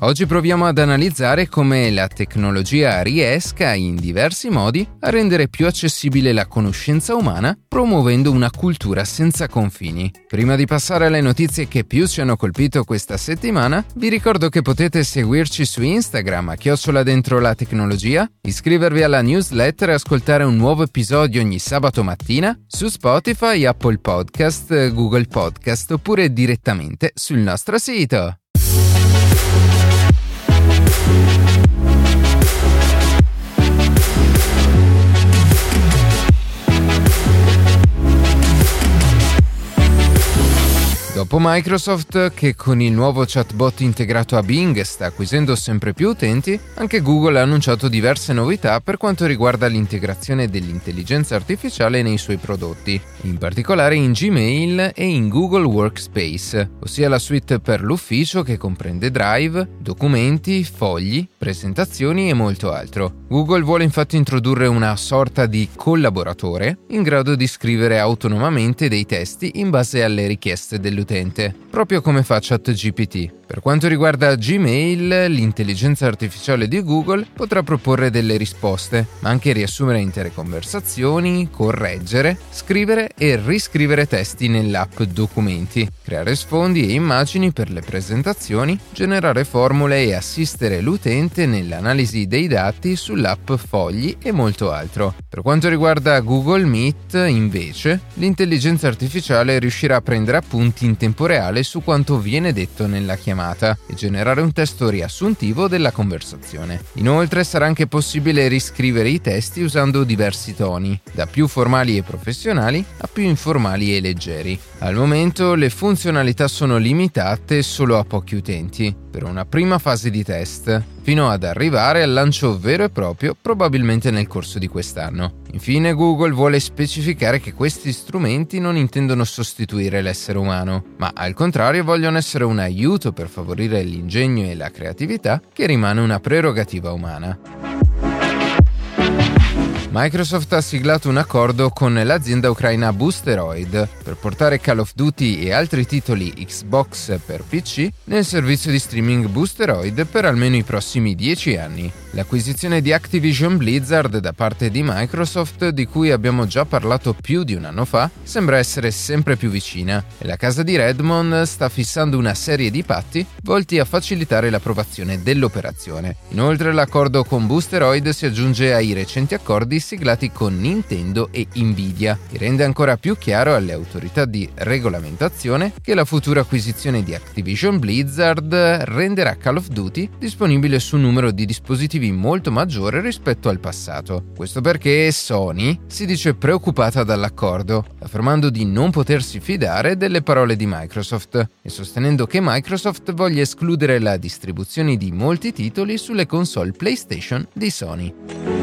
Oggi proviamo ad analizzare come la tecnologia riesca in diversi modi a rendere più accessibile la conoscenza umana, promuovendo una cultura senza confini. Prima di passare alle notizie che più ci hanno colpito questa settimana, vi ricordo che potete seguirci su Instagram a chiocciola dentro la tecnologia, iscrivervi alla newsletter e ascoltare un nuovo episodio ogni sabato mattina su Spotify, Apple Podcast, Google Podcast oppure direttamente sul nostro sito. Dopo Microsoft, che con il nuovo chatbot integrato a Bing sta acquisendo sempre più utenti, anche Google ha annunciato diverse novità per quanto riguarda l'integrazione dell'intelligenza artificiale nei suoi prodotti, in particolare in Gmail e in Google Workspace, ossia la suite per l'ufficio che comprende Drive, documenti, fogli, presentazioni e molto altro. Google vuole infatti introdurre una sorta di collaboratore in grado di scrivere autonomamente dei testi in base alle richieste dell'utente utente, proprio come fa ChatGPT. Per quanto riguarda Gmail, l'intelligenza artificiale di Google potrà proporre delle risposte, ma anche riassumere intere conversazioni, correggere, scrivere e riscrivere testi nell'app Documenti, creare sfondi e immagini per le presentazioni, generare formule e assistere l'utente nell'analisi dei dati sull'app Fogli e molto altro. Per quanto riguarda Google Meet, invece, l'intelligenza artificiale riuscirà a prendere appunti in tempo reale su quanto viene detto nella chiamata chiamata e generare un testo riassuntivo della conversazione. Inoltre sarà anche possibile riscrivere i testi usando diversi toni, da più formali e professionali a più informali e leggeri. Al momento le funzionalità sono limitate solo a pochi utenti, per una prima fase di test, fino ad arrivare al lancio vero e proprio probabilmente nel corso di quest'anno. Infine Google vuole specificare che questi strumenti non intendono sostituire l'essere umano, ma al contrario vogliono essere un aiuto per favorire l'ingegno e la creatività che rimane una prerogativa umana. Microsoft ha siglato un accordo con l'azienda ucraina Boosteroid per portare Call of Duty e altri titoli Xbox per PC nel servizio di streaming Boosteroid per almeno i prossimi 10 anni. L'acquisizione di Activision Blizzard da parte di Microsoft, di cui abbiamo già parlato più di un anno fa, sembra essere sempre più vicina e la casa di Redmond sta fissando una serie di patti volti a facilitare l'approvazione dell'operazione. Inoltre l'accordo con Boosteroid si aggiunge ai recenti accordi siglati con Nintendo e Nvidia e rende ancora più chiaro alle autorità di regolamentazione che la futura acquisizione di Activision Blizzard renderà Call of Duty disponibile su un numero di dispositivi molto maggiore rispetto al passato. Questo perché Sony si dice preoccupata dall'accordo, affermando di non potersi fidare delle parole di Microsoft e sostenendo che Microsoft voglia escludere la distribuzione di molti titoli sulle console PlayStation di Sony.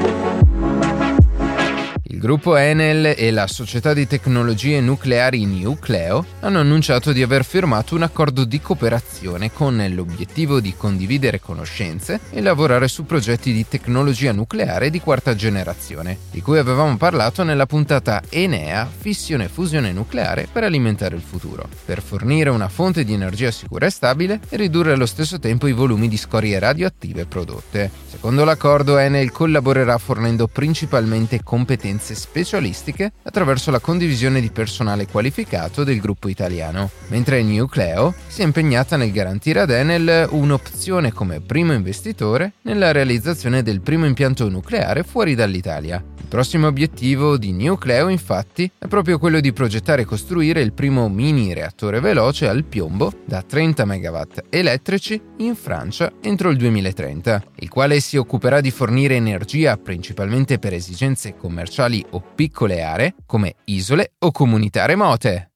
Gruppo Enel e la società di tecnologie nucleari Nucleo hanno annunciato di aver firmato un accordo di cooperazione con l'obiettivo di condividere conoscenze e lavorare su progetti di tecnologia nucleare di quarta generazione, di cui avevamo parlato nella puntata Enea Fissione e fusione nucleare per alimentare il futuro, per fornire una fonte di energia sicura e stabile e ridurre allo stesso tempo i volumi di scorie radioattive prodotte. Secondo l'accordo Enel collaborerà fornendo principalmente competenze competenze specialistiche attraverso la condivisione di personale qualificato del gruppo italiano, mentre Nucleo si è impegnata nel garantire ad Enel un'opzione come primo investitore nella realizzazione del primo impianto nucleare fuori dall'Italia. Il prossimo obiettivo di Nucleo, infatti, è proprio quello di progettare e costruire il primo mini reattore veloce al piombo da 30 MW elettrici in Francia entro il 2030, il quale si occuperà di fornire energia principalmente per esigenze commerciali o piccole aree come isole o comunità remote.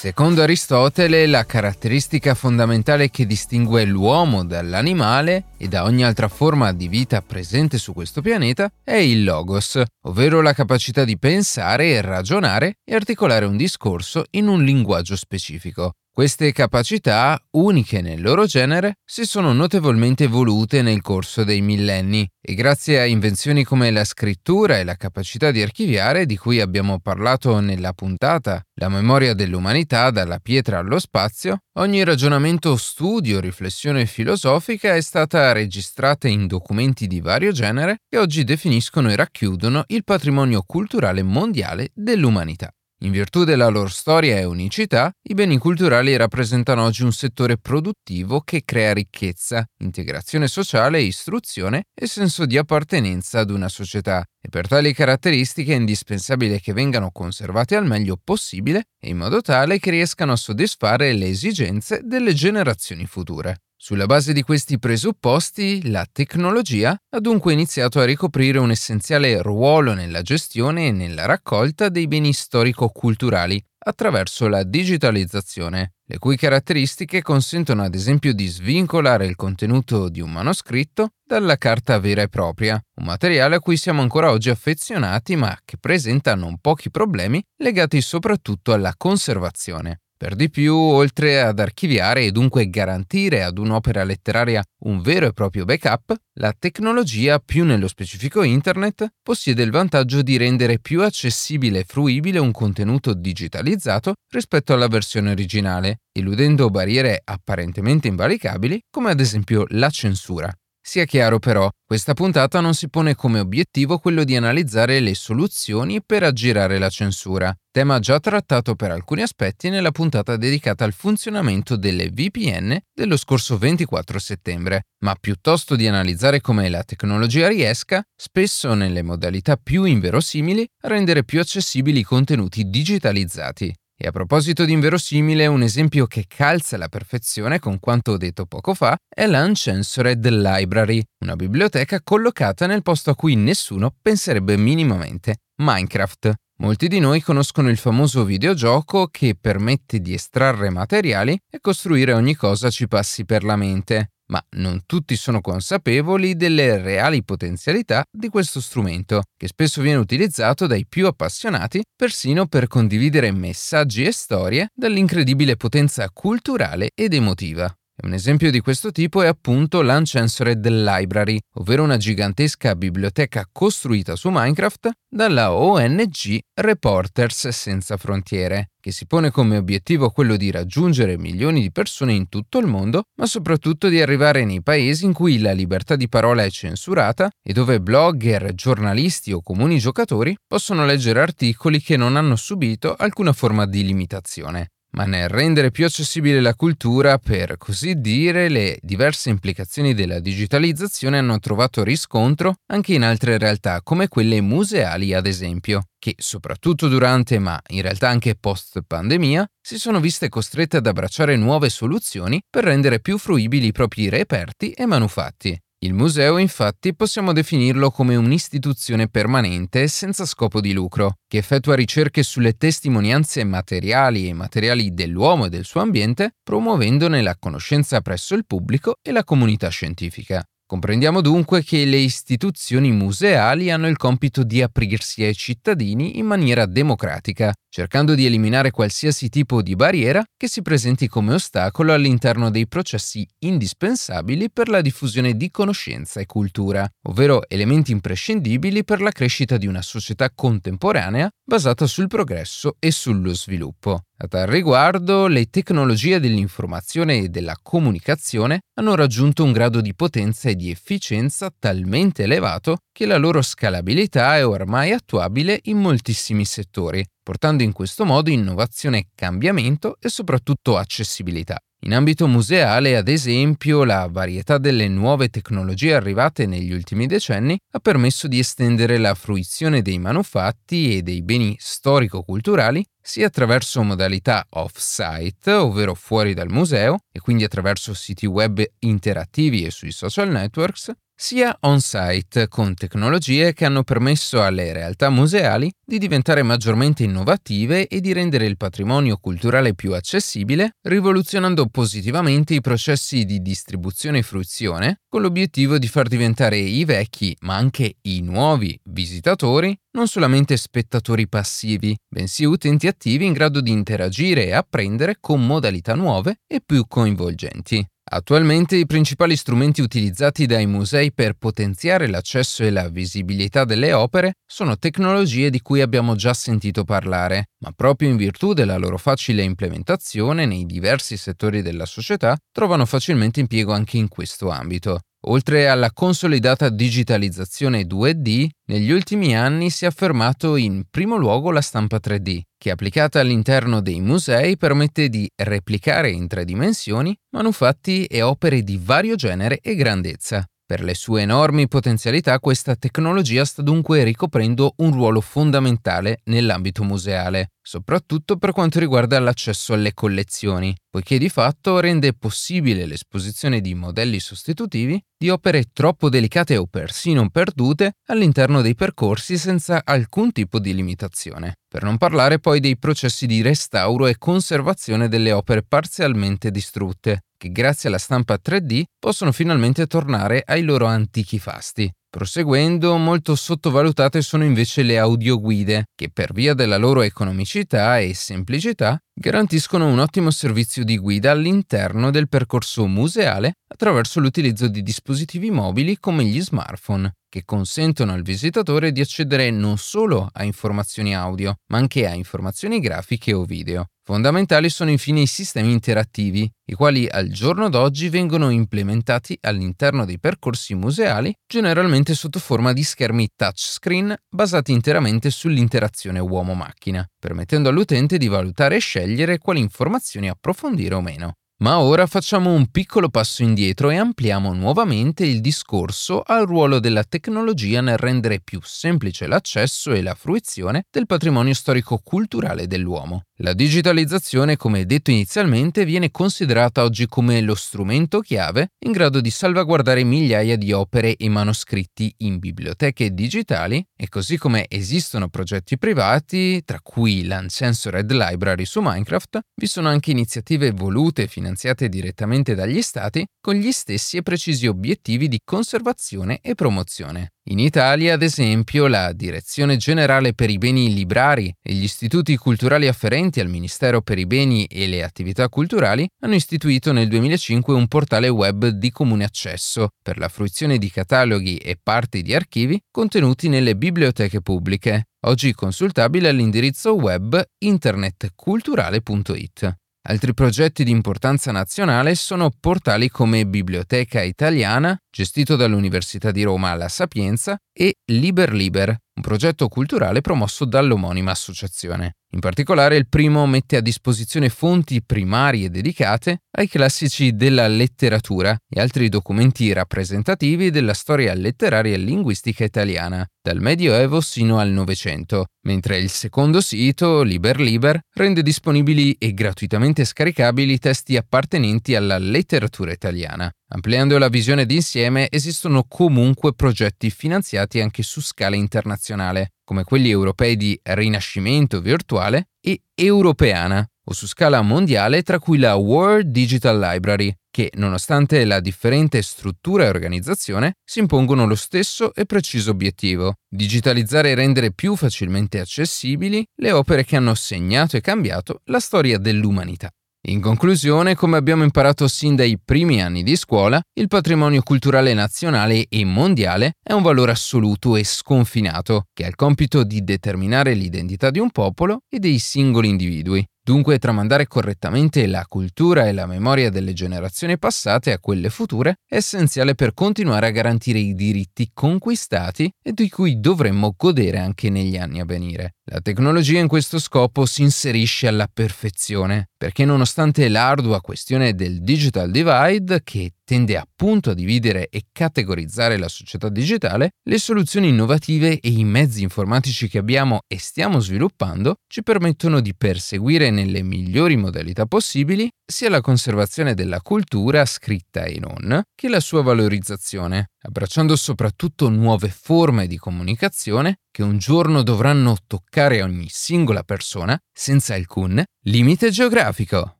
Secondo Aristotele, la caratteristica fondamentale che distingue l'uomo dall'animale e da ogni altra forma di vita presente su questo pianeta è il logos, ovvero la capacità di pensare e ragionare e articolare un discorso in un linguaggio specifico. Queste capacità, uniche nel loro genere, si sono notevolmente evolute nel corso dei millenni e grazie a invenzioni come la scrittura e la capacità di archiviare di cui abbiamo parlato nella puntata La memoria dell'umanità dalla pietra allo spazio, ogni ragionamento, studio, riflessione filosofica è stata registrata in documenti di vario genere che oggi definiscono e racchiudono il patrimonio culturale mondiale dell'umanità. In virtù della loro storia e unicità, i beni culturali rappresentano oggi un settore produttivo che crea ricchezza, integrazione sociale, istruzione e senso di appartenenza ad una società e per tali caratteristiche è indispensabile che vengano conservati al meglio possibile in modo tale che riescano a soddisfare le esigenze delle generazioni future. Sulla base di questi presupposti, la tecnologia ha dunque iniziato a ricoprire un essenziale ruolo nella gestione e nella raccolta dei beni storico-culturali attraverso la digitalizzazione, le cui caratteristiche consentono ad esempio di svincolare il contenuto di un manoscritto dalla carta vera e propria, un materiale a cui siamo ancora oggi affezionati ma che presenta non pochi problemi legati soprattutto alla conservazione. Per di più, oltre ad archiviare e dunque garantire ad un'opera letteraria un vero e proprio backup, la tecnologia, più nello specifico Internet, possiede il vantaggio di rendere più accessibile e fruibile un contenuto digitalizzato rispetto alla versione originale, eludendo barriere apparentemente invalicabili come ad esempio la censura. Sia chiaro però, questa puntata non si pone come obiettivo quello di analizzare le soluzioni per aggirare la censura, tema già trattato per alcuni aspetti nella puntata dedicata al funzionamento delle VPN dello scorso 24 settembre, ma piuttosto di analizzare come la tecnologia riesca, spesso nelle modalità più inverosimili, a rendere più accessibili i contenuti digitalizzati. E a proposito di inverosimile, un esempio che calza alla perfezione con quanto detto poco fa è l'Uncensored Library, una biblioteca collocata nel posto a cui nessuno penserebbe minimamente, Minecraft. Molti di noi conoscono il famoso videogioco che permette di estrarre materiali e costruire ogni cosa ci passi per la mente ma non tutti sono consapevoli delle reali potenzialità di questo strumento, che spesso viene utilizzato dai più appassionati persino per condividere messaggi e storie dall'incredibile potenza culturale ed emotiva. Un esempio di questo tipo è appunto l'Uncensored Library, ovvero una gigantesca biblioteca costruita su Minecraft dalla ONG Reporters Senza Frontiere, che si pone come obiettivo quello di raggiungere milioni di persone in tutto il mondo, ma soprattutto di arrivare nei paesi in cui la libertà di parola è censurata e dove blogger, giornalisti o comuni giocatori possono leggere articoli che non hanno subito alcuna forma di limitazione ma nel rendere più accessibile la cultura, per così dire, le diverse implicazioni della digitalizzazione hanno trovato riscontro anche in altre realtà, come quelle museali ad esempio, che soprattutto durante, ma in realtà anche post pandemia, si sono viste costrette ad abbracciare nuove soluzioni per rendere più fruibili i propri reperti e manufatti. Il museo infatti possiamo definirlo come un'istituzione permanente senza scopo di lucro, che effettua ricerche sulle testimonianze materiali e immateriali dell'uomo e del suo ambiente, promuovendone la conoscenza presso il pubblico e la comunità scientifica. Comprendiamo dunque che le istituzioni museali hanno il compito di aprirsi ai cittadini in maniera democratica, cercando di eliminare qualsiasi tipo di barriera che si presenti come ostacolo all'interno dei processi indispensabili per la diffusione di conoscenza e cultura, ovvero elementi imprescindibili per la crescita di una società contemporanea basata sul progresso e sullo sviluppo. A tal riguardo, le tecnologie dell'informazione e della comunicazione hanno raggiunto un grado di potenza e di efficienza talmente elevato che la loro scalabilità è ormai attuabile in moltissimi settori, portando in questo modo innovazione, cambiamento e soprattutto accessibilità. In ambito museale, ad esempio, la varietà delle nuove tecnologie arrivate negli ultimi decenni ha permesso di estendere la fruizione dei manufatti e dei beni storico-culturali sia attraverso modalità off-site, ovvero fuori dal museo, e quindi attraverso siti web interattivi e sui social networks, sia on-site, con tecnologie che hanno permesso alle realtà museali di diventare maggiormente innovative e di rendere il patrimonio culturale più accessibile, rivoluzionando positivamente i processi di distribuzione e fruizione, con l'obiettivo di far diventare i vecchi, ma anche i nuovi visitatori, non solamente spettatori passivi, bensì utenti attivi in grado di interagire e apprendere con modalità nuove e più coinvolgenti. Attualmente i principali strumenti utilizzati dai musei per potenziare l'accesso e la visibilità delle opere sono tecnologie di cui abbiamo già sentito parlare, ma proprio in virtù della loro facile implementazione nei diversi settori della società trovano facilmente impiego anche in questo ambito. Oltre alla consolidata digitalizzazione 2D, negli ultimi anni si è affermato in primo luogo la stampa 3D, che applicata all'interno dei musei permette di replicare in tre dimensioni manufatti e opere di vario genere e grandezza. Per le sue enormi potenzialità questa tecnologia sta dunque ricoprendo un ruolo fondamentale nell'ambito museale, soprattutto per quanto riguarda l'accesso alle collezioni, poiché di fatto rende possibile l'esposizione di modelli sostitutivi di opere troppo delicate o persino perdute all'interno dei percorsi senza alcun tipo di limitazione. Per non parlare poi dei processi di restauro e conservazione delle opere parzialmente distrutte, che grazie alla stampa 3D possono finalmente tornare ai loro antichi fasti. Proseguendo, molto sottovalutate sono invece le audioguide, che per via della loro economicità e semplicità garantiscono un ottimo servizio di guida all'interno del percorso museale attraverso l'utilizzo di dispositivi mobili come gli smartphone, che consentono al visitatore di accedere non solo a informazioni audio, ma anche a informazioni grafiche o video. Fondamentali sono infine i sistemi interattivi, i quali al giorno d'oggi vengono implementati all'interno dei percorsi museali, generalmente sotto forma di schermi touchscreen basati interamente sull'interazione uomo-macchina, permettendo all'utente di valutare e scegliere quali informazioni approfondire o meno. Ma ora facciamo un piccolo passo indietro e ampliamo nuovamente il discorso al ruolo della tecnologia nel rendere più semplice l'accesso e la fruizione del patrimonio storico-culturale dell'uomo. La digitalizzazione, come detto inizialmente, viene considerata oggi come lo strumento chiave in grado di salvaguardare migliaia di opere e manoscritti in biblioteche digitali e così come esistono progetti privati, tra cui l'Uncensored Library su Minecraft, vi sono anche iniziative volute e finanziate direttamente dagli stati con gli stessi e precisi obiettivi di conservazione e promozione. In Italia, ad esempio, la Direzione Generale per i Beni Librari e gli istituti culturali afferenti al Ministero per i Beni e le Attività Culturali hanno istituito nel 2005 un portale web di comune accesso per la fruizione di cataloghi e parti di archivi contenuti nelle biblioteche pubbliche, oggi consultabile all'indirizzo web internetculturale.it. Altri progetti di importanza nazionale sono portali come Biblioteca Italiana, gestito dall'Università di Roma La Sapienza, e Liber Liber, un progetto culturale promosso dall'omonima associazione. In particolare il primo mette a disposizione fonti primarie dedicate ai classici della letteratura e altri documenti rappresentativi della storia letteraria e linguistica italiana, dal Medioevo sino al Novecento, mentre il secondo sito, Liber Liber, rende disponibili e gratuitamente scaricabili testi appartenenti alla letteratura italiana. Ampliando la visione d'insieme, esistono comunque progetti finanziati anche su scala internazionale, come quelli europei di Rinascimento virtuale e Europeana, o su scala mondiale, tra cui la World Digital Library, che, nonostante la differente struttura e organizzazione, si impongono lo stesso e preciso obiettivo, digitalizzare e rendere più facilmente accessibili le opere che hanno segnato e cambiato la storia dell'umanità. In conclusione, come abbiamo imparato sin dai primi anni di scuola, il patrimonio culturale nazionale e mondiale è un valore assoluto e sconfinato, che ha il compito di determinare l'identità di un popolo e dei singoli individui. Dunque tramandare correttamente la cultura e la memoria delle generazioni passate a quelle future è essenziale per continuare a garantire i diritti conquistati e di cui dovremmo godere anche negli anni a venire. La tecnologia in questo scopo si inserisce alla perfezione, perché nonostante l'ardua questione del digital divide, che tende appunto a dividere e categorizzare la società digitale, le soluzioni innovative e i mezzi informatici che abbiamo e stiamo sviluppando ci permettono di perseguire nelle migliori modalità possibili sia la conservazione della cultura, scritta e non, che la sua valorizzazione, abbracciando soprattutto nuove forme di comunicazione che un giorno dovranno toccare ogni singola persona senza alcun limite geografico.